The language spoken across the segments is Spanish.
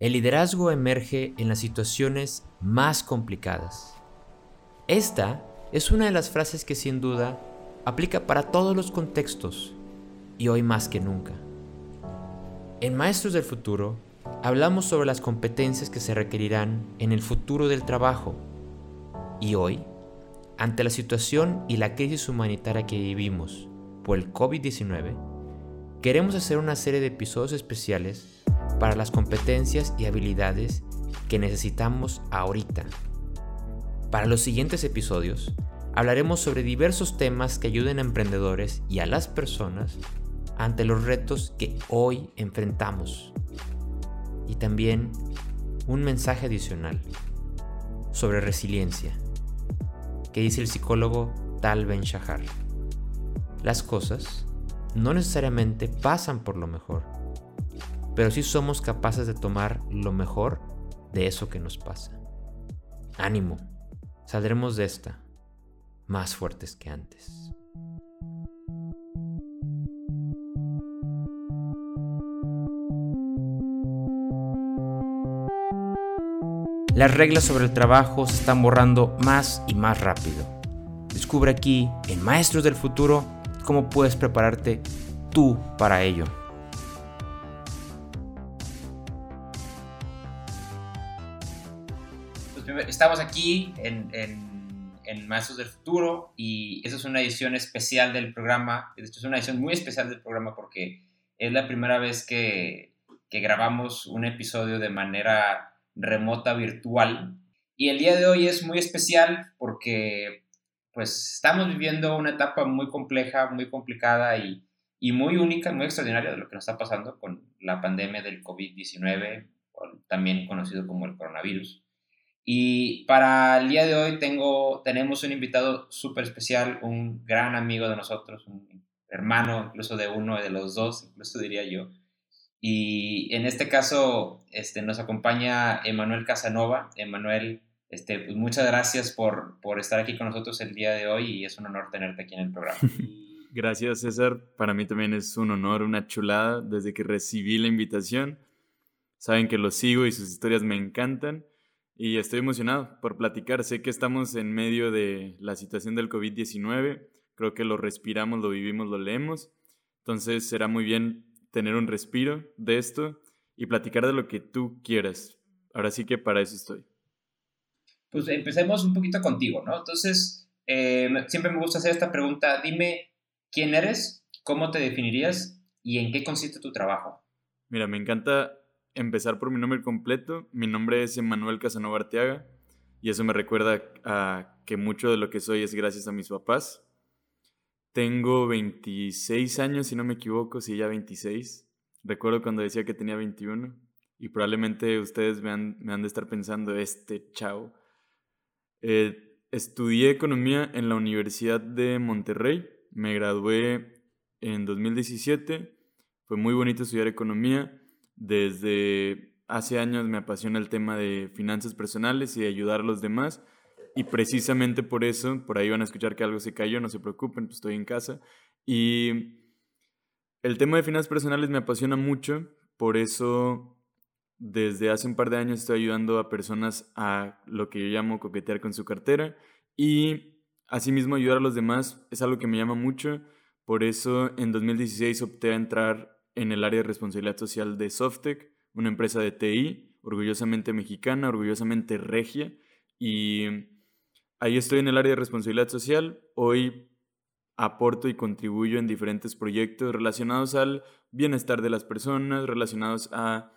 El liderazgo emerge en las situaciones más complicadas. Esta es una de las frases que sin duda aplica para todos los contextos y hoy más que nunca. En Maestros del Futuro hablamos sobre las competencias que se requerirán en el futuro del trabajo y hoy, ante la situación y la crisis humanitaria que vivimos por el COVID-19, queremos hacer una serie de episodios especiales para las competencias y habilidades que necesitamos ahorita. Para los siguientes episodios, hablaremos sobre diversos temas que ayuden a emprendedores y a las personas ante los retos que hoy enfrentamos. Y también un mensaje adicional sobre resiliencia, que dice el psicólogo Tal Ben Shahar. Las cosas no necesariamente pasan por lo mejor, pero sí somos capaces de tomar lo mejor de eso que nos pasa. Ánimo, saldremos de esta más fuertes que antes. Las reglas sobre el trabajo se están borrando más y más rápido. Descubre aquí, en Maestros del Futuro, cómo puedes prepararte tú para ello. Estamos aquí en, en, Maestros del Futuro y esa es una edición especial del programa. De hecho, es una edición muy especial del programa porque es la primera vez que, que grabamos un episodio de manera remota virtual. Y el día de hoy es muy especial porque pues estamos viviendo una etapa muy compleja, muy complicada y, y muy única, muy extraordinaria de lo que nos está pasando con la pandemia del COVID-19, también conocido como el coronavirus. Y para el día de hoy tengo, tenemos un invitado súper especial, un gran amigo de nosotros, un hermano incluso de uno de los dos, incluso diría yo. Y en este caso este, nos acompaña Emanuel Casanova. Emanuel, este, pues muchas gracias por, por estar aquí con nosotros el día de hoy y es un honor tenerte aquí en el programa. Gracias César, para mí también es un honor, una chulada desde que recibí la invitación. Saben que lo sigo y sus historias me encantan y estoy emocionado por platicar. Sé que estamos en medio de la situación del COVID-19. Creo que lo respiramos, lo vivimos, lo leemos. Entonces será muy bien tener un respiro de esto y platicar de lo que tú quieras. Ahora sí que para eso estoy. Pues empecemos un poquito contigo, ¿no? Entonces, eh, siempre me gusta hacer esta pregunta. Dime quién eres, cómo te definirías y en qué consiste tu trabajo. Mira, me encanta empezar por mi nombre completo. Mi nombre es Emanuel Casanova Arteaga y eso me recuerda a que mucho de lo que soy es gracias a mis papás. Tengo 26 años, si no me equivoco, sí, ya 26. Recuerdo cuando decía que tenía 21 y probablemente ustedes me han, me han de estar pensando, este chao. Eh, estudié economía en la Universidad de Monterrey, me gradué en 2017, fue muy bonito estudiar economía desde hace años me apasiona el tema de finanzas personales y de ayudar a los demás. Y precisamente por eso, por ahí van a escuchar que algo se cayó, no se preocupen, pues estoy en casa. Y el tema de finanzas personales me apasiona mucho, por eso desde hace un par de años estoy ayudando a personas a lo que yo llamo coquetear con su cartera y asimismo ayudar a los demás es algo que me llama mucho, por eso en 2016 opté a entrar en el área de responsabilidad social de Softec, una empresa de TI, orgullosamente mexicana, orgullosamente regia, y ahí estoy en el área de responsabilidad social. Hoy aporto y contribuyo en diferentes proyectos relacionados al bienestar de las personas, relacionados a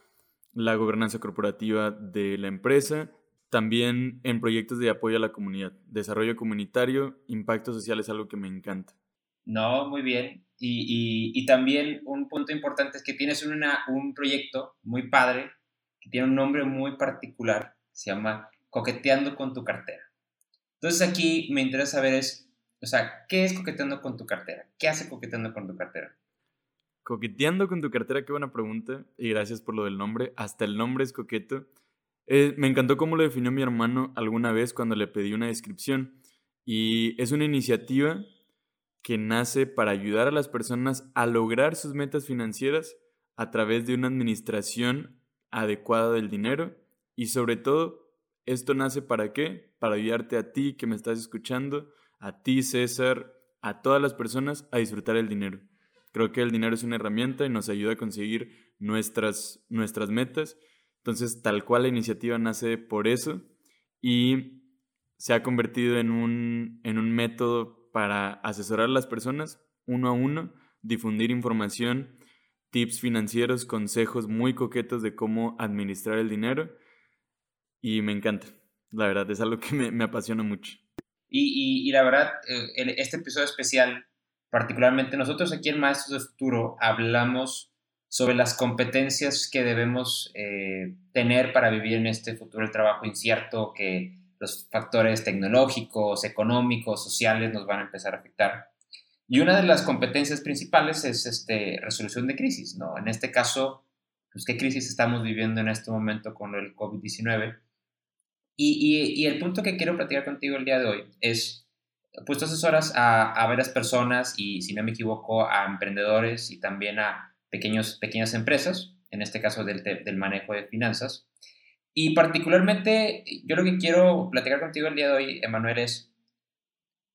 la gobernanza corporativa de la empresa, también en proyectos de apoyo a la comunidad, desarrollo comunitario, impacto social es algo que me encanta. No, muy bien. Y, también un punto importante es que tienes una, un proyecto muy padre, que tiene un nombre muy particular, se llama Coqueteando con tu cartera. Entonces aquí me interesa saber es, o sea, ¿qué es coqueteando con tu cartera? ¿Qué hace coqueteando con tu cartera? Coqueteando con tu cartera, qué buena pregunta, y gracias por lo del nombre. Hasta el nombre es coqueto. Eh, me encantó cómo lo definió mi hermano alguna vez cuando le pedí una descripción. Y es una iniciativa que nace para ayudar a las personas a lograr sus metas financieras a través de una administración adecuada del dinero y sobre todo, esto nace para qué? Para ayudarte a ti que me estás escuchando, a ti César, a todas las personas a disfrutar el dinero. Creo que el dinero es una herramienta y nos ayuda a conseguir nuestras, nuestras metas. Entonces, tal cual la iniciativa nace por eso y se ha convertido en un, en un método para asesorar a las personas uno a uno, difundir información, tips financieros, consejos muy coquetos de cómo administrar el dinero y me encanta. La verdad, es algo que me, apasiona mucho. Y, la verdad, eh, este episodio especial, particularmente nosotros aquí en Maestros del Futuro, hablamos sobre las competencias que debemos eh, tener para vivir en este futuro del trabajo incierto, que los factores tecnológicos, económicos, sociales nos van a empezar a afectar. Y una de las competencias principales es este, resolución de crisis, ¿no? En este caso, pues, ¿qué crisis estamos viviendo en este momento con el COVID-19? Y, y, el punto que quiero platicar contigo el día de hoy es, pues tú asesoras a, a varias personas y, si no me equivoco, a emprendedores y también a pequeños, pequeñas empresas, en este caso del, del manejo de finanzas. Y particularmente, yo lo que quiero platicar contigo el día de hoy, Emanuel, es,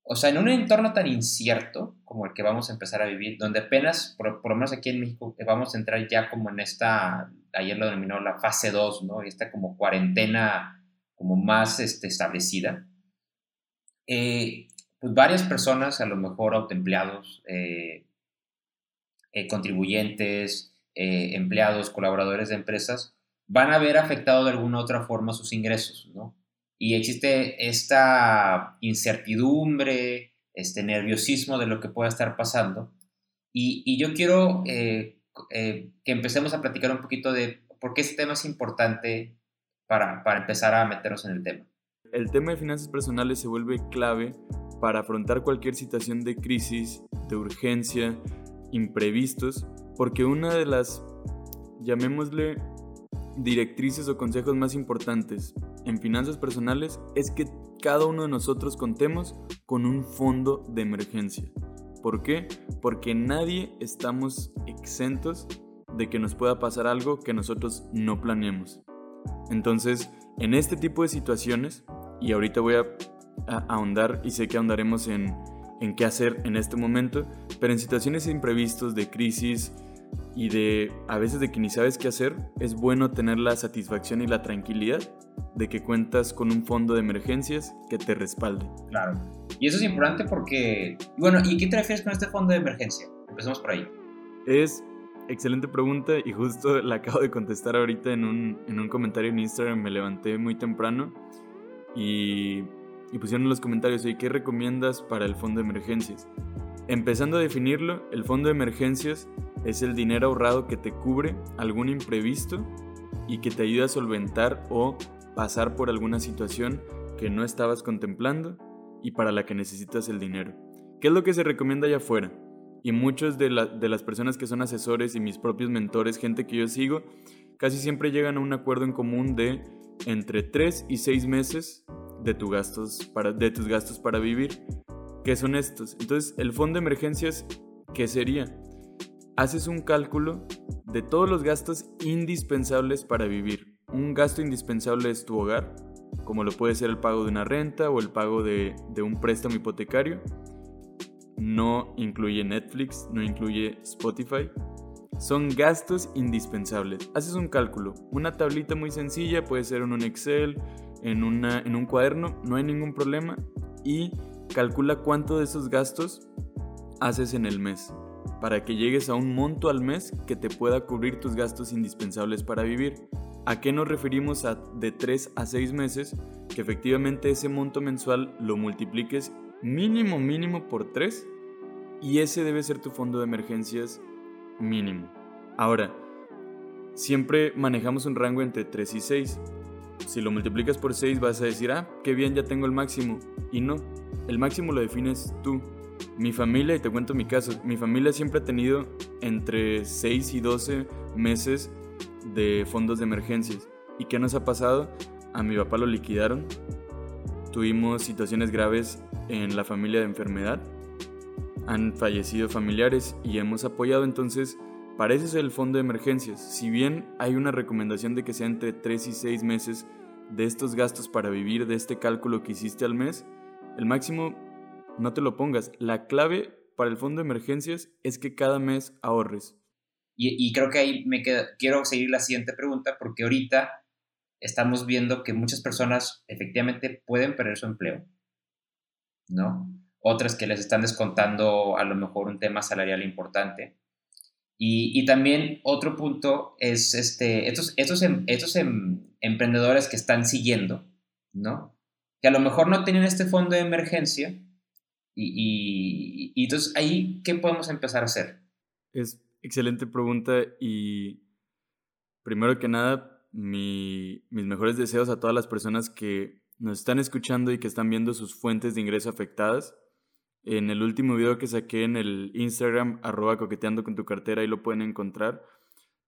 o sea, en un entorno tan incierto como el que vamos a empezar a vivir, donde apenas, por, por lo menos aquí en México, vamos a entrar ya como en esta, ayer lo denominó la fase 2, ¿no? Esta como cuarentena como más este, establecida, eh, pues varias personas, a lo mejor autoempleados, eh, eh, contribuyentes, empleados, colaboradores de empresas, van a ver afectado de alguna u otra forma sus ingresos, ¿no? Y existe esta incertidumbre, este nerviosismo de lo que pueda estar pasando. Y, yo quiero que empecemos a platicar un poquito de por qué este tema es importante para, empezar a meternos en el tema. El tema de finanzas personales se vuelve clave para afrontar cualquier situación de crisis, de urgencia, imprevistos, porque una de las, llamémosle, directrices o consejos más importantes en finanzas personales es que cada uno de nosotros contemos con un fondo de emergencia. ¿Por qué? Porque nadie estamos exentos de que nos pueda pasar algo que nosotros no planeemos. Entonces, en este tipo de situaciones, y ahorita voy a, ahondar y sé que ahondaremos en, en qué hacer en este momento, pero en situaciones imprevistos de crisis y de a veces de que ni sabes qué hacer, es bueno tener la satisfacción y la tranquilidad de que cuentas con un fondo de emergencias que te respalde. Claro. Y eso es importante porque, bueno, ¿y qué te refieres con este fondo de emergencia? Empecemos por ahí. Es excelente pregunta y justo la acabo de contestar ahorita en un, en un comentario en Instagram. Me levanté muy temprano y, y pusieron en los comentarios, ¿y qué recomiendas para el fondo de emergencias? Empezando a definirlo, el fondo de emergencias es el dinero ahorrado que te cubre algún imprevisto y que te ayuda a solventar o pasar por alguna situación que no estabas contemplando y para la que necesitas el dinero. ¿Qué es lo que se recomienda allá afuera? y muchos de, las personas que son asesores y mis propios mentores, gente que yo sigo, casi siempre llegan a un acuerdo en común de entre 3 y 6 meses de, tus gastos para, de tus gastos para vivir. ¿Qué son estos? Entonces, el fondo de emergencias, ¿qué sería? Haces un cálculo de todos los gastos indispensables para vivir. Un gasto indispensable es tu hogar, como lo puede ser el pago de una renta o el pago de, un préstamo hipotecario no incluye Netflix, no incluye Spotify. Son gastos indispensables. Haces un cálculo, una tablita muy sencilla, puede ser en un Excel, en, en un cuaderno, no hay ningún problema. Y calcula cuánto de esos gastos haces en el mes, para que llegues a un monto al mes que te pueda cubrir tus gastos indispensables para vivir. ¿A qué nos referimos a de 3 a 6 meses? Que efectivamente ese monto mensual lo multipliques mínimo, mínimo por 3 y ese debe ser tu fondo de emergencias mínimo. Ahora, siempre manejamos un rango entre 3 y 6. Si lo multiplicas por 6 vas a decir, ah, qué bien, ya tengo el máximo. Y no, el máximo lo defines tú. Mi familia, y te cuento mi caso, mi familia siempre ha tenido entre 6 y 12 meses de fondos de emergencias. ¿Y qué nos ha pasado? A mi papá lo liquidaron. Tuvimos situaciones graves en la familia de enfermedad. Han fallecido familiares y hemos apoyado entonces Parece ser el fondo de emergencias. Si bien hay una recomendación de que sea entre 3 y 6 meses de estos gastos para vivir de este cálculo que hiciste al mes, el máximo no te lo pongas. La clave para el fondo de emergencias es que cada mes ahorres. Y, creo que ahí me queda, quiero seguir la siguiente pregunta porque ahorita estamos viendo que muchas personas efectivamente pueden perder su empleo, ¿no? Otras que les están descontando a lo mejor un tema salarial importante. Y, también otro punto es este, estos, estos, em, estos em, emprendedores que están siguiendo, ¿no? Que a lo mejor no tienen este fondo de emergencia. Y, y entonces ahí, ¿qué podemos empezar a hacer? Es excelente pregunta y primero que nada, mis mejores deseos a todas las personas que nos están escuchando y que están viendo sus fuentes de ingreso afectadas. En el último video que saqué en el Instagram, arroba coqueteando con tu cartera, ahí lo pueden encontrar.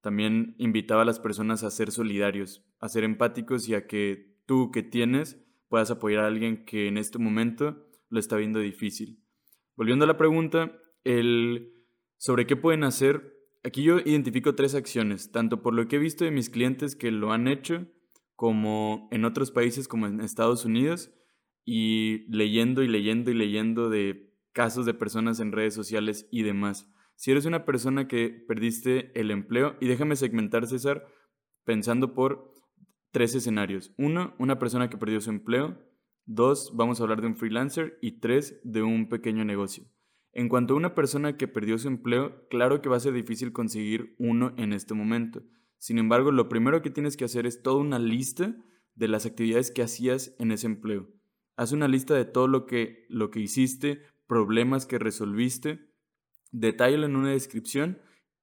También invitaba a las personas a ser solidarios, a ser empáticos y a que tú que tienes puedas apoyar a alguien que en este momento lo está viendo difícil. Volviendo a la pregunta, el sobre qué pueden hacer, aquí yo identifico tres acciones, tanto por lo que he visto de mis clientes que lo han hecho, como en otros países como en Estados Unidos, y leyendo y leyendo y leyendo de casos de personas en redes sociales y demás. Si eres una persona que perdiste el empleo, y déjame segmentar, César, pensando por tres escenarios. Uno, una persona que perdió su empleo. Dos, vamos a hablar de un freelancer. Y tres, de un pequeño negocio. En cuanto a una persona que perdió su empleo, claro que va a ser difícil conseguir uno en este momento. Sin embargo, lo primero que tienes que hacer es toda una lista de las actividades que hacías en ese empleo. Haz una lista de todo lo que, lo que hiciste, problemas que resolviste, detállalo en una descripción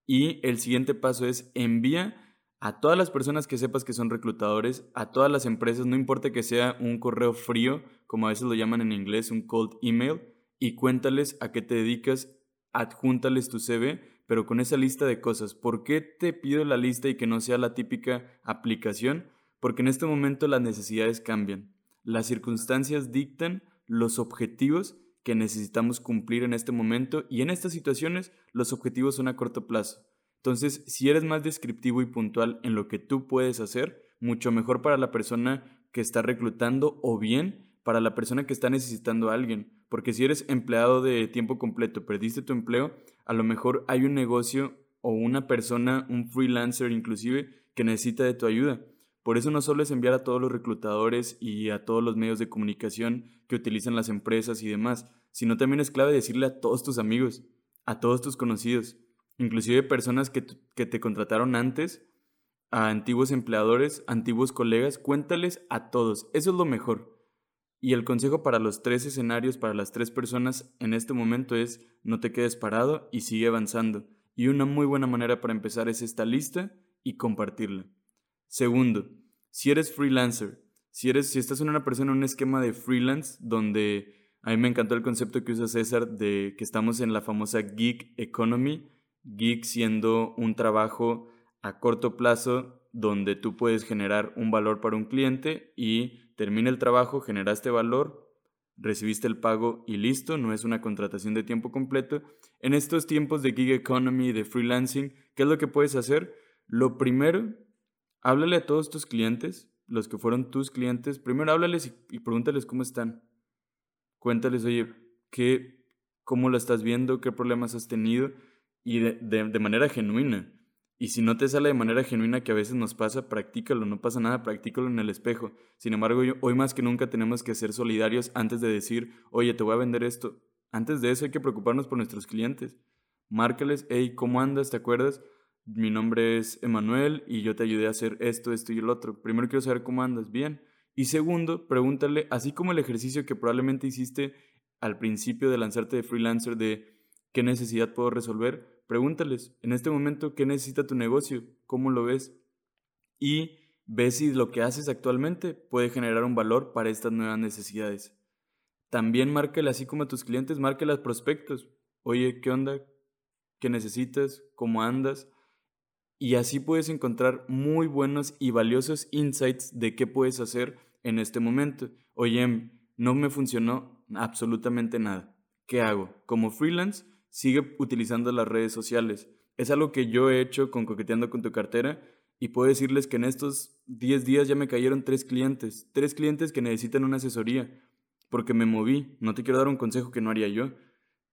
y el siguiente paso es envía a todas las personas que sepas que son reclutadores, a todas las empresas, no importa que sea un correo frío, como a veces lo llaman en inglés, un cold email, y cuéntales a qué te dedicas, adjúntales tu CV, pero con esa lista de cosas. ¿Por qué te pido la lista y que no sea la típica aplicación? Porque en este momento las necesidades cambian. Las circunstancias dictan los objetivos que necesitamos cumplir en este momento y en estas situaciones los objetivos son a corto plazo. Entonces, si eres más descriptivo y puntual en lo que tú puedes hacer, mucho mejor para la persona que está reclutando o bien para la persona que está necesitando a alguien. Porque si eres empleado de tiempo completo, perdiste tu empleo, a lo mejor hay un negocio o una persona, un freelancer inclusive, que necesita de tu ayuda. Por eso no solo es enviar a todos los reclutadores y a todos los medios de comunicación que utilizan las empresas y demás, sino también es clave decirle a todos tus amigos, a todos tus conocidos, inclusive personas que, que te contrataron antes, a antiguos empleadores, antiguos colegas, cuéntales a todos. Eso es lo mejor. Y el consejo para los tres escenarios, para las tres personas en este momento es no te quedes parado y sigue avanzando. Y una muy buena manera para empezar es esta lista y compartirla. Segundo, si eres freelancer, si, eres, si estás en una persona en un esquema de freelance, donde a mí me encantó el concepto que usa César de que estamos en la famosa gig economy, gig siendo un trabajo a corto plazo donde tú puedes generar un valor para un cliente y termina el trabajo, generaste valor, recibiste el pago y listo, no es una contratación de tiempo completo. En estos tiempos de gig economy, de freelancing, ¿qué es lo que puedes hacer? Lo primero háblale a todos tus clientes, los que fueron tus clientes, primero háblales y, pregúntales cómo están. Cuéntales, oye, ¿qué, ¿cómo lo estás viendo? ¿Qué problemas has tenido? Y de, manera genuina. Y si no te sale de manera genuina, que a veces nos pasa, practícalo, no pasa nada, practícalo en el espejo. Sin embargo, hoy más que nunca tenemos que ser solidarios antes de decir, oye, te voy a vender esto. Antes de eso hay que preocuparnos por nuestros clientes. Márcales, hey, ¿cómo andas? ¿Te acuerdas? mi nombre es Emanuel y yo te ayudé a hacer esto, esto y el otro. Primero quiero saber cómo andas, bien. Y segundo, pregúntale, así como el ejercicio que probablemente hiciste al principio de lanzarte de freelancer de qué necesidad puedo resolver, pregúntales en este momento qué necesita tu negocio, cómo lo ves y ve si lo que haces actualmente puede generar un valor para estas nuevas necesidades. También márcale así como a tus clientes, márcale prospectos. Oye, ¿qué onda? ¿Qué necesitas? ¿Cómo andas? y así puedes encontrar muy buenos y valiosos insights de qué puedes hacer en este momento. Oye, no me funcionó absolutamente nada. ¿Qué hago? Como freelance, sigue utilizando las redes sociales, Es algo que yo he hecho con coqueteando con tu cartera y puedo decirles que en estos 10 días ya me cayeron tres clientes, tres clientes que necesitan una asesoría, porque me moví, no te quiero dar un consejo que no haría yo,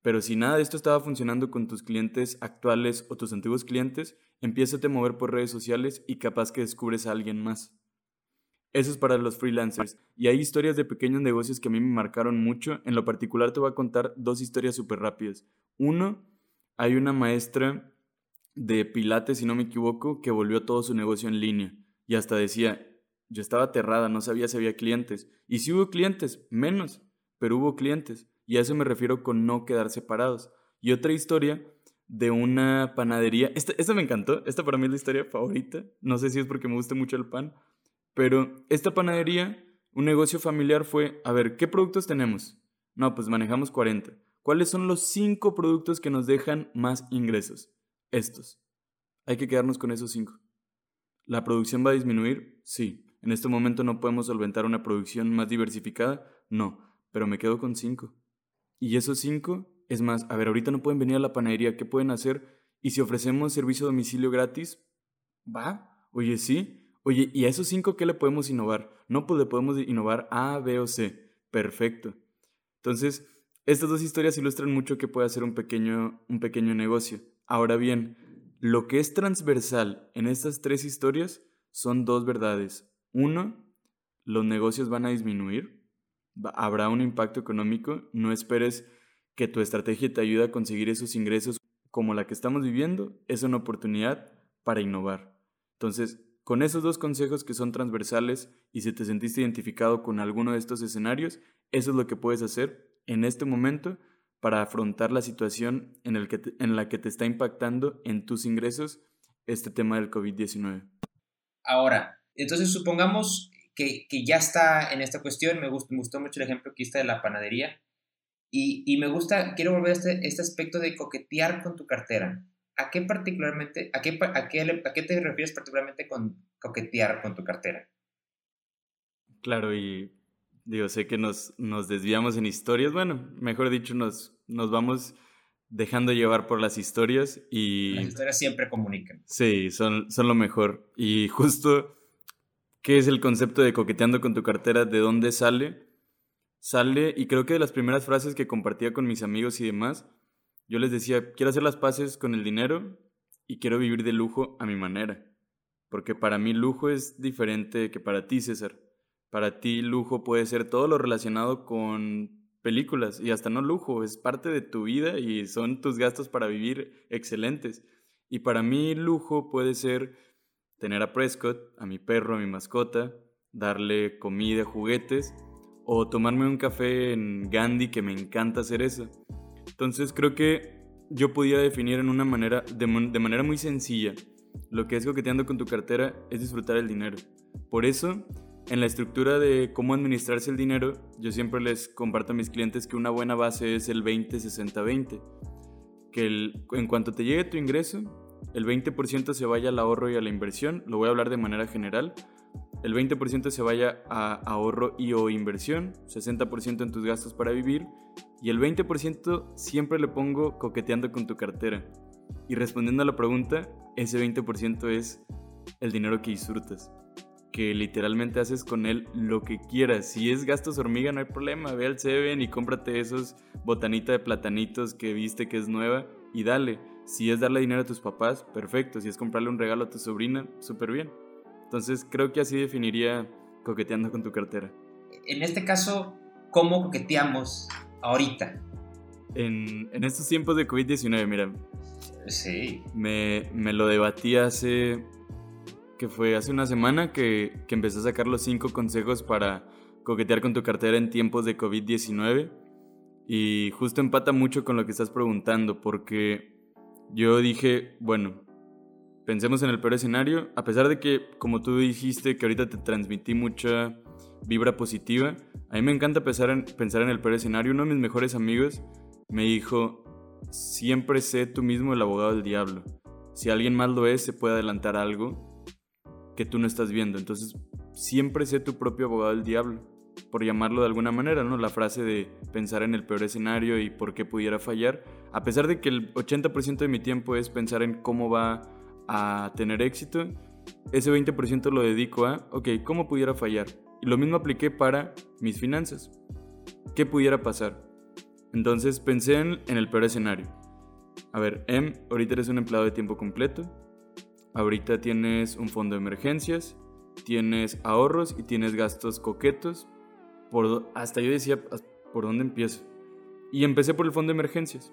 pero si nada de esto estaba funcionando con tus clientes actuales o tus antiguos clientes, empieza a mover por redes sociales y capaz que descubres a alguien más. Eso es para los freelancers. Y hay historias de pequeños negocios que a mí me marcaron mucho. En lo particular te voy a contar dos historias súper rápidas. Uno, hay una maestra de Pilates, si no me equivoco, que volvió todo su negocio en línea. Y hasta decía, yo estaba aterrada, no sabía si había clientes. Y si hubo clientes, menos, pero hubo clientes. Y a eso me refiero con no quedar separados. Y otra historia de una panadería. Esta, esta me encantó. Esta para mí es la historia favorita. No sé si es porque me gusta mucho el pan. Pero esta panadería, un negocio familiar fue, a ver, ¿qué productos tenemos? No, pues manejamos 40. ¿Cuáles son los 5 productos que nos dejan más ingresos? Estos. Hay que quedarnos con esos 5. ¿La producción va a disminuir? Sí. ¿En este momento no podemos solventar una producción más diversificada? No, pero me quedo con 5. Y esos cinco, es más, a ver, ahorita no pueden venir a la panadería, ¿qué pueden hacer? Y si ofrecemos servicio a domicilio gratis, ¿va? Oye, sí. Oye, ¿y a esos cinco qué le podemos innovar? No, pues le podemos innovar A, B o C. Perfecto. Entonces, estas dos historias ilustran mucho que puede hacer un pequeño, un pequeño negocio. Ahora bien, lo que es transversal en estas tres historias son dos verdades. Uno, los negocios van a disminuir habrá un impacto económico. No esperes que tu estrategia te ayude a conseguir esos ingresos como la que estamos viviendo. Es una oportunidad para innovar. Entonces, con esos dos consejos que son transversales y si te sentiste identificado con alguno de estos escenarios, eso es lo que puedes hacer en este momento para afrontar la situación en, el que en la que te está impactando en tus ingresos este tema del COVID-19. Ahora, entonces supongamos que, ya está en esta cuestión. Me gustó, gustó mucho el ejemplo que hiciste de la panadería. Y, me gusta, quiero volver a este, este aspecto de coquetear con tu cartera. ¿A qué particularmente, a qué, a qué, a qué te refieres particularmente con coquetear con tu cartera? Claro, y digo, sé que nos, nos desviamos en historias. Bueno, mejor dicho, nos, nos vamos dejando llevar por las historias y... Las historias siempre comunican. Sí, son, son lo mejor. Y justo ¿Qué es el concepto de coqueteando con tu cartera? ¿De dónde sale? Sale, y creo que de las primeras frases que compartía con mis amigos y demás, yo les decía, quiero hacer las paces con el dinero y quiero vivir de lujo a mi manera. Porque para mí lujo es diferente que para ti, César. Para ti lujo puede ser todo lo relacionado con películas y hasta no lujo, es parte de tu vida y son tus gastos para vivir excelentes. Y para mí lujo puede ser tener a Prescott, a mi perro, a mi mascota, darle comida, juguetes, o tomarme un café en Gandhi, que me encanta hacer eso. Entonces creo que yo podía definir en una manera, de, de manera muy sencilla, lo que es coqueteando con tu cartera es disfrutar el dinero. Por eso, en la estructura de cómo administrarse el dinero, yo siempre les comparto a mis clientes que una buena base es el 20-60-20. Que en cuanto te llegue tu ingreso, el 20% se vaya al ahorro y a la inversión, lo voy a hablar de manera general. El 20% se vaya a ahorro y o inversión, 60% en tus gastos para vivir y el 20% siempre le pongo coqueteando con tu cartera. Y respondiendo a la pregunta, ese 20% es el dinero que disfrutas, que literalmente haces con él lo que quieras. Si es gastos hormiga, no hay problema, ve al Seven y cómprate esos botanita de platanitos que viste que es nueva y dale si es darle dinero a tus papás, perfecto. Si es comprarle un regalo a tu sobrina, súper bien. Entonces creo que así definiría coqueteando con tu cartera. En este caso, ¿cómo coqueteamos ahorita? En, en estos tiempos de COVID-19, mira. Sí. Me, me, lo debatí hace... que fue hace una semana que, que empecé a sacar los cinco consejos para coquetear con tu cartera en tiempos de COVID-19. Y justo empata mucho con lo que estás preguntando, porque yo dije, bueno, pensemos en el peor escenario, a pesar de que, como tú dijiste, que ahorita te transmití mucha vibra positiva, a mí me encanta pensar en, pensar en el peor escenario. Uno de mis mejores amigos me dijo, siempre sé tú mismo el abogado del diablo. Si alguien más lo es, se puede adelantar algo que tú no estás viendo. Entonces, siempre sé tu propio abogado del diablo. por llamarlo de alguna manera, ¿no? La frase de pensar en el peor escenario y por qué pudiera fallar, a pesar de que el 80% de mi tiempo es pensar en cómo va a tener éxito, ese 20% lo dedico a, ok, ¿cómo pudiera fallar? Y lo mismo apliqué para mis finanzas. ¿Qué pudiera pasar? Entonces pensé en, el peor escenario. A ver, Em, ahorita eres un empleado de tiempo completo, ahorita tienes un fondo de emergencias, tienes ahorros y tienes gastos coquetos. Por, hasta yo decía, ¿por dónde empiezo? Y empecé por el fondo de emergencias,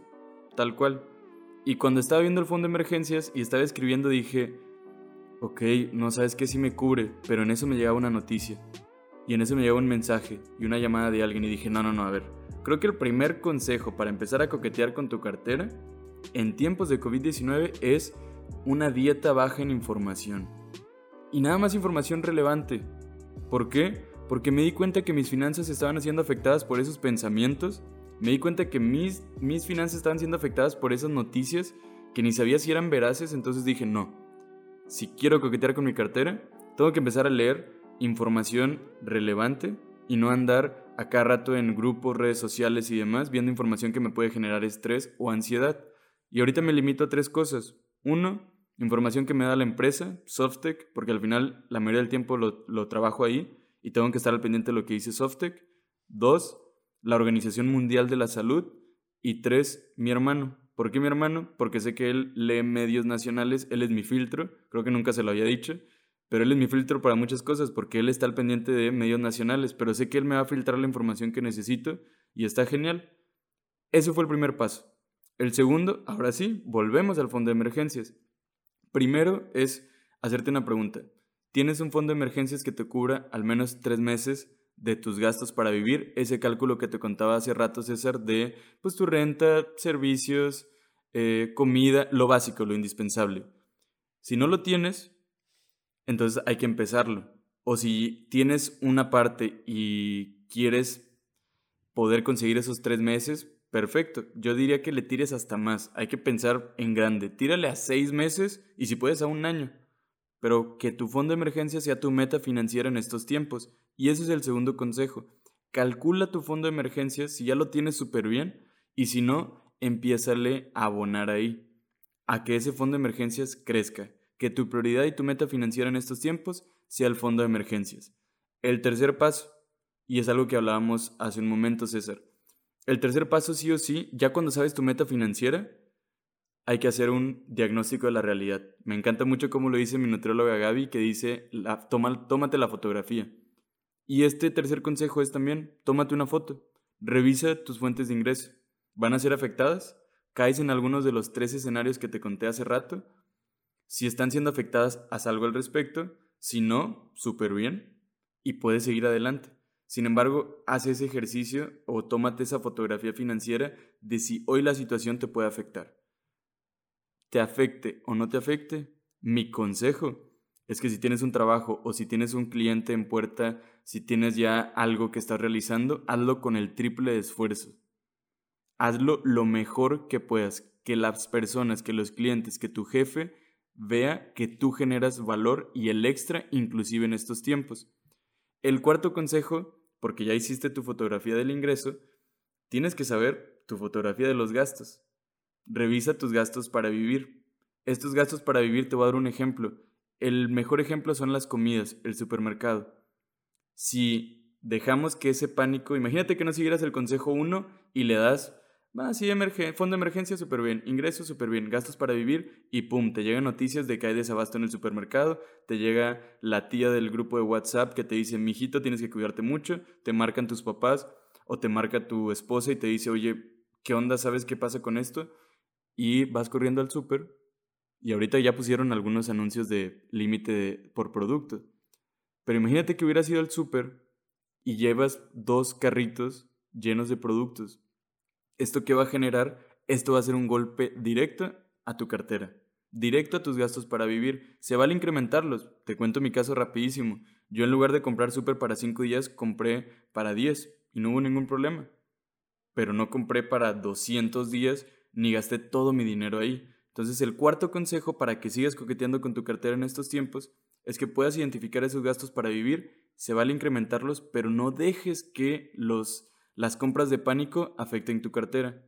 tal cual. Y cuando estaba viendo el fondo de emergencias y estaba escribiendo dije, ok, no sabes qué si me cubre, pero en eso me llegaba una noticia. Y en eso me llegaba un mensaje y una llamada de alguien y dije, no, no, no, a ver, creo que el primer consejo para empezar a coquetear con tu cartera en tiempos de COVID-19 es una dieta baja en información. Y nada más información relevante. ¿Por qué? Porque me di cuenta que mis finanzas estaban siendo afectadas por esos pensamientos. Me di cuenta que mis, mis finanzas estaban siendo afectadas por esas noticias que ni sabía si eran veraces. Entonces dije, no. Si quiero coquetear con mi cartera, tengo que empezar a leer información relevante y no andar a cada rato en grupos, redes sociales y demás viendo información que me puede generar estrés o ansiedad. Y ahorita me limito a tres cosas. Uno, información que me da la empresa, Softec, porque al final la mayoría del tiempo lo, trabajo ahí y tengo que estar al pendiente de lo que dice Softec. Dos, la Organización Mundial de la Salud. Y tres, mi hermano. ¿Por qué mi hermano? Porque sé que él lee medios nacionales, él es mi filtro, creo que nunca se lo había dicho, pero él es mi filtro para muchas cosas porque él está al pendiente de medios nacionales, pero sé que él me va a filtrar la información que necesito y está genial. Ese fue el primer paso. El segundo, ahora sí, volvemos al fondo de emergencias. Primero es hacerte una pregunta. ¿Tienes un fondo de emergencias que te cubra al menos tres meses de tus gastos para vivir? Ese cálculo que te contaba hace rato, César, de pues tu renta, servicios, eh, comida, lo básico, lo indispensable. Si no lo tienes, entonces hay que empezarlo. O si tienes una parte y quieres poder conseguir esos tres meses, Perfecto. Yo diría que le tires hasta más. Hay que pensar en grande. Tírale a seis meses y si puedes a un año. Pero que tu fondo de emergencia sea tu meta financiera en estos tiempos. Y ese es el segundo consejo. Calcula tu fondo de emergencia si ya lo tienes súper bien y si no, empiézale a abonar ahí. A que ese fondo de emergencias crezca. Que tu prioridad y tu meta financiera en estos tiempos sea el fondo de emergencias. El tercer paso, y es algo que hablábamos hace un momento, César el tercer paso, sí o sí, ya cuando sabes tu meta financiera, hay que hacer un diagnóstico de la realidad. Me encanta mucho cómo lo dice mi nutrióloga Gaby, que dice, tómate la fotografía. Y este tercer consejo es también, tómate una foto, revisa tus fuentes de ingreso. ¿Van a ser afectadas? ¿Caes en algunos de los tres escenarios que te conté hace rato? Si están siendo afectadas, haz algo al respecto. Si no, súper bien. Y puedes seguir adelante. Sin embargo, haz ese ejercicio o tómate esa fotografía financiera de si hoy la situación te puede afectar. Te afecte o no te afecte, mi consejo es que si tienes un trabajo o si tienes un cliente en puerta, si tienes ya algo que estás realizando, hazlo con el triple de esfuerzo. Hazlo lo mejor que puedas, que las personas, que los clientes, que tu jefe vea que tú generas valor y el extra inclusive en estos tiempos. El cuarto consejo porque ya hiciste tu fotografía del ingreso, tienes que saber tu fotografía de los gastos. Revisa tus gastos para vivir. Estos gastos para vivir te voy a dar un ejemplo. El mejor ejemplo son las comidas, el supermercado. Si dejamos que ese pánico, imagínate que no siguieras el consejo 1 y le das Ah, sí, fondo de emergencia súper bien, ingresos súper bien, gastos para vivir y pum, te llegan noticias de que hay desabasto en el supermercado, te llega la tía del grupo de WhatsApp que te dice, mijito, tienes que cuidarte mucho, te marcan tus papás o te marca tu esposa y te dice, oye, ¿qué onda? ¿Sabes qué pasa con esto? Y vas corriendo al súper y ahorita ya pusieron algunos anuncios de límite por producto. Pero imagínate que hubieras ido al súper y llevas dos carritos llenos de productos ¿Esto qué va a generar? Esto va a ser un golpe directo a tu cartera, directo a tus gastos para vivir. Se vale incrementarlos. Te cuento mi caso rapidísimo. Yo en lugar de comprar súper para 5 días, compré para 10 y no hubo ningún problema. Pero no compré para 200 días ni gasté todo mi dinero ahí. Entonces el cuarto consejo para que sigas coqueteando con tu cartera en estos tiempos es que puedas identificar esos gastos para vivir se vale incrementarlos, pero no dejes que los, las compras de pánico afecten tu cartera.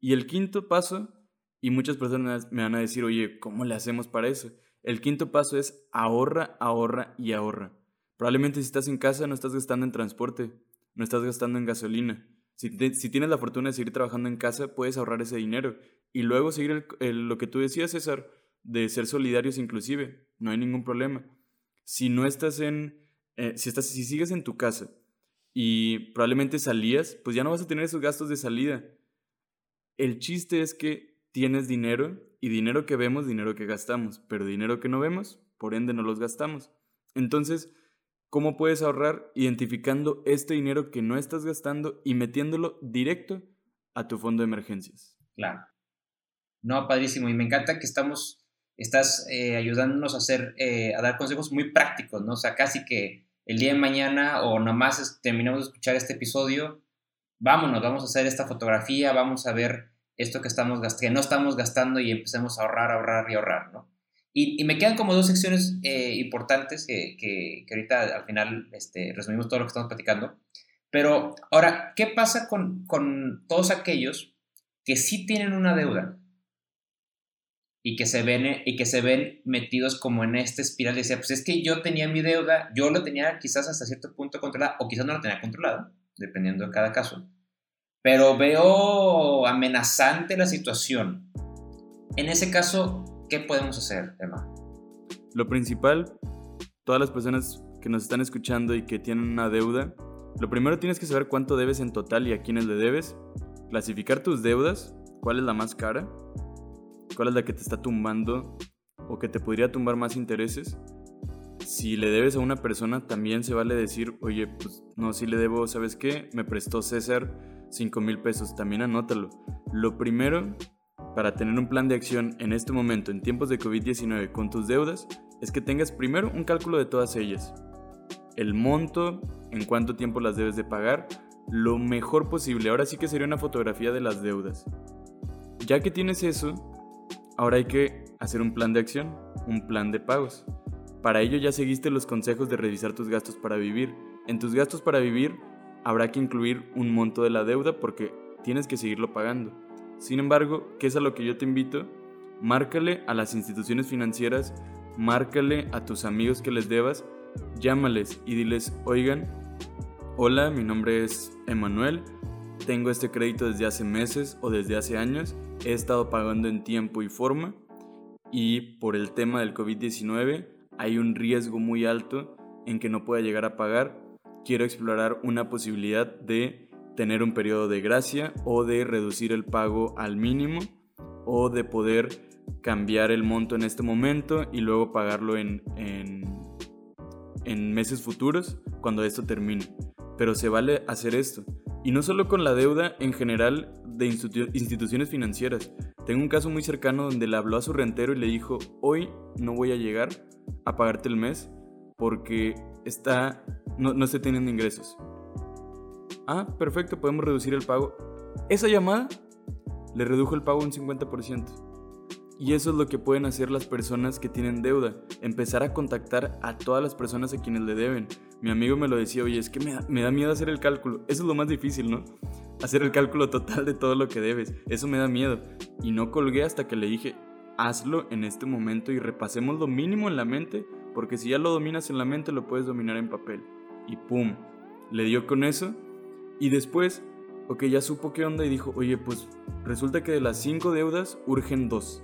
Y el quinto paso, y muchas personas me van a decir, oye, ¿cómo le hacemos para eso? El quinto paso es ahorra, ahorra y ahorra. Probablemente si estás en casa no estás gastando en transporte, no estás gastando en gasolina. Si, tienes la fortuna de seguir trabajando en casa, puedes ahorrar ese dinero. Y luego seguir lo que tú decías, César, de ser solidarios inclusive. No hay ningún problema. Si no estás en... Eh, si, estás, si sigues en tu casa y probablemente salías, pues ya no vas a tener esos gastos de salida. El chiste es que tienes dinero y dinero que vemos, dinero que gastamos, pero dinero que no vemos, por ende no los gastamos. Entonces, ¿cómo puedes ahorrar identificando este dinero que no estás gastando y metiéndolo directo a tu fondo de emergencias? Claro. No, padrísimo. Y me encanta que estamos, estás eh, ayudándonos a hacer, eh, a dar consejos muy prácticos, ¿no? O sea, casi que el día de mañana o nomás terminamos de escuchar este episodio, vámonos, vamos a hacer esta fotografía, vamos a ver esto que, estamos que no estamos gastando y empecemos a ahorrar, ahorrar y ahorrar, ¿no? Y, me quedan como dos secciones eh, importantes que, que, ahorita al final este, resumimos todo lo que estamos platicando. Pero ahora, ¿qué pasa con, con todos aquellos que sí tienen una deuda? Y que se ven y que se ven metidos como en esta espiral de decir, pues es que yo tenía mi deuda, yo lo tenía quizás hasta cierto punto controlada o quizás no lo tenía controlado, dependiendo de cada caso. Pero veo amenazante la situación. En ese caso, ¿qué podemos hacer, Emma? Lo principal, todas las personas que nos están escuchando y que tienen una deuda, lo primero tienes que saber cuánto debes en total y a quiénes le debes, clasificar tus deudas, cuál es la más cara, cuál es la que te está tumbando o que te podría tumbar más intereses. Si le debes a una persona, también se vale decir, oye, pues no, si le debo, ¿sabes qué? Me prestó César 5 mil pesos, también anótalo. Lo primero para tener un plan de acción en este momento, en tiempos de COVID-19, con tus deudas, es que tengas primero un cálculo de todas ellas. El monto, en cuánto tiempo las debes de pagar, lo mejor posible. Ahora sí que sería una fotografía de las deudas. Ya que tienes eso, Ahora hay que hacer un plan de acción, un plan de pagos. Para ello ya seguiste los consejos de revisar tus gastos para vivir. En tus gastos para vivir habrá que incluir un monto de la deuda porque tienes que seguirlo pagando. Sin embargo, ¿qué es a lo que yo te invito? Márcale a las instituciones financieras, márcale a tus amigos que les debas, llámales y diles, oigan, hola, mi nombre es Emanuel, tengo este crédito desde hace meses o desde hace años he estado pagando en tiempo y forma y por el tema del COVID-19 hay un riesgo muy alto en que no pueda llegar a pagar. Quiero explorar una posibilidad de tener un periodo de gracia o de reducir el pago al mínimo o de poder cambiar el monto en este momento y luego pagarlo en, en, en meses futuros cuando esto termine. Pero se vale hacer esto. Y no solo con la deuda en general de instituciones financieras. Tengo un caso muy cercano donde le habló a su rentero y le dijo, hoy no voy a llegar a pagarte el mes porque está, no, no estoy teniendo ingresos. Ah, perfecto, podemos reducir el pago. Esa llamada le redujo el pago un 50%. Y eso es lo que pueden hacer las personas que tienen deuda, empezar a contactar a todas las personas a quienes le deben. Mi amigo me lo decía, oye, es que me da, me da miedo hacer el cálculo. Eso es lo más difícil, ¿no? Hacer el cálculo total de todo lo que debes. Eso me da miedo. Y no colgué hasta que le dije, hazlo en este momento y repasemos lo mínimo en la mente, porque si ya lo dominas en la mente, lo puedes dominar en papel. Y ¡pum! Le dio con eso. Y después, ok, ya supo qué onda y dijo, oye, pues resulta que de las cinco deudas urgen dos.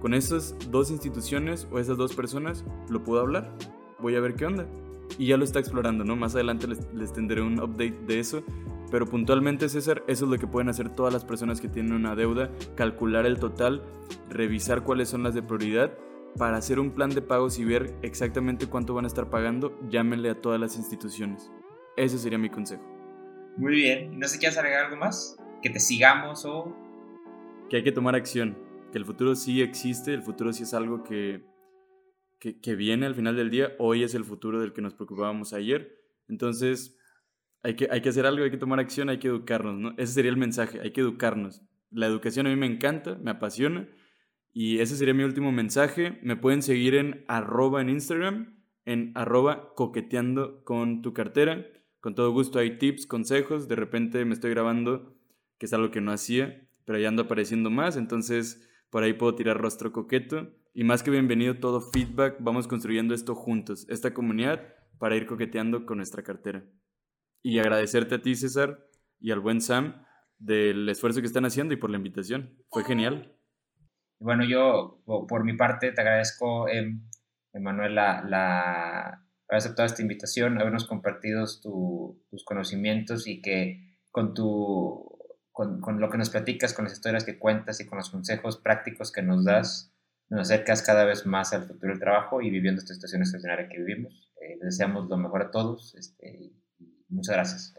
Con esas dos instituciones o esas dos personas lo puedo hablar. Voy a ver qué onda. Y ya lo está explorando, ¿no? Más adelante les, tendré un update de eso. Pero puntualmente, César, eso es lo que pueden hacer todas las personas que tienen una deuda, calcular el total, revisar cuáles son las de prioridad para hacer un plan de pagos y ver exactamente cuánto van a estar pagando, llámenle a todas las instituciones. Ese sería mi consejo. Muy bien. ¿No sé quieres agregar algo más? ¿Que te sigamos o...? Que hay que tomar acción que el futuro sí existe, el futuro sí es algo que, que, viene al final del día, hoy es el futuro del que nos preocupábamos ayer, entonces hay que, hay que hacer algo, hay que tomar acción, hay que educarnos, ¿no? Ese sería el mensaje, hay que educarnos. La educación a mí me encanta, me apasiona y ese sería mi último mensaje. Me pueden seguir en arroba en Instagram, en arroba coqueteando con tu cartera. Con todo gusto hay tips, consejos. De repente me estoy grabando, que es algo que no hacía, pero ya ando apareciendo más. Entonces por ahí puedo tirar rostro coqueto. Y más que bienvenido todo feedback, vamos construyendo esto juntos, esta comunidad, para ir coqueteando con nuestra cartera. Y agradecerte a ti, César, y al buen Sam del esfuerzo que están haciendo y por la invitación. Fue genial. Bueno, yo por mi parte te agradezco, eh, Emanuel, la, la, haber aceptado esta invitación, habernos compartido tus conocimientos y que con, tu, con, con, lo que nos platicas, con las historias que cuentas y con los consejos prácticos que nos das, nos acercas cada vez más al futuro del trabajo y viviendo esta situación extraordinaria que vivimos. Eh, deseamos lo mejor a todos este, y muchas gracias.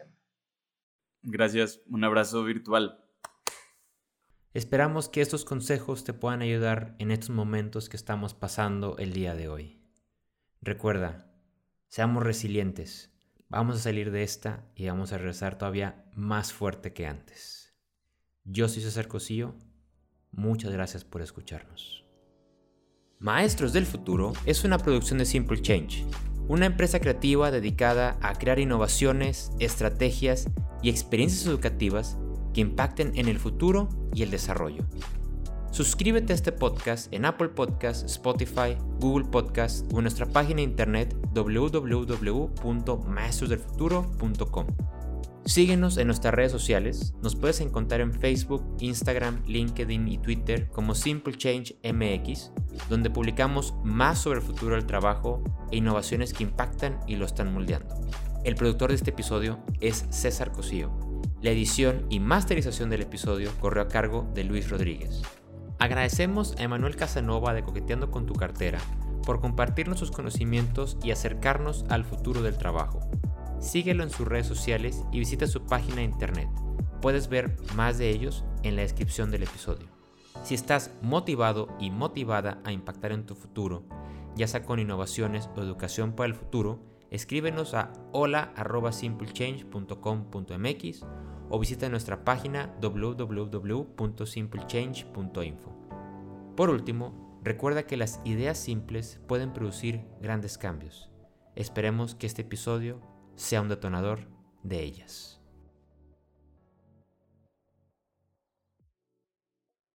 Gracias, un abrazo virtual. Esperamos que estos consejos te puedan ayudar en estos momentos que estamos pasando el día de hoy. Recuerda, seamos resilientes, vamos a salir de esta y vamos a regresar todavía más fuerte que antes. Yo soy César Cosío, muchas gracias por escucharnos. Maestros del Futuro es una producción de Simple Change, una empresa creativa dedicada a crear innovaciones, estrategias y experiencias educativas que impacten en el futuro y el desarrollo. Suscríbete a este podcast en Apple Podcasts, Spotify, Google Podcasts o en nuestra página de internet www.maestrosdelfuturo.com. Síguenos en nuestras redes sociales. Nos puedes encontrar en Facebook, Instagram, LinkedIn y Twitter como Simple Change MX, donde publicamos más sobre el futuro del trabajo e innovaciones que impactan y lo están moldeando. El productor de este episodio es César Cosío. La edición y masterización del episodio corrió a cargo de Luis Rodríguez. Agradecemos a Emanuel Casanova de Coqueteando con tu cartera por compartirnos sus conocimientos y acercarnos al futuro del trabajo. Síguelo en sus redes sociales y visita su página de internet. Puedes ver más de ellos en la descripción del episodio. Si estás motivado y motivada a impactar en tu futuro, ya sea con innovaciones o educación para el futuro, escríbenos a hola.simplechange.com.mx o visita nuestra página www.simplechange.info. Por último, recuerda que las ideas simples pueden producir grandes cambios. Esperemos que este episodio sea un detonador de ellas.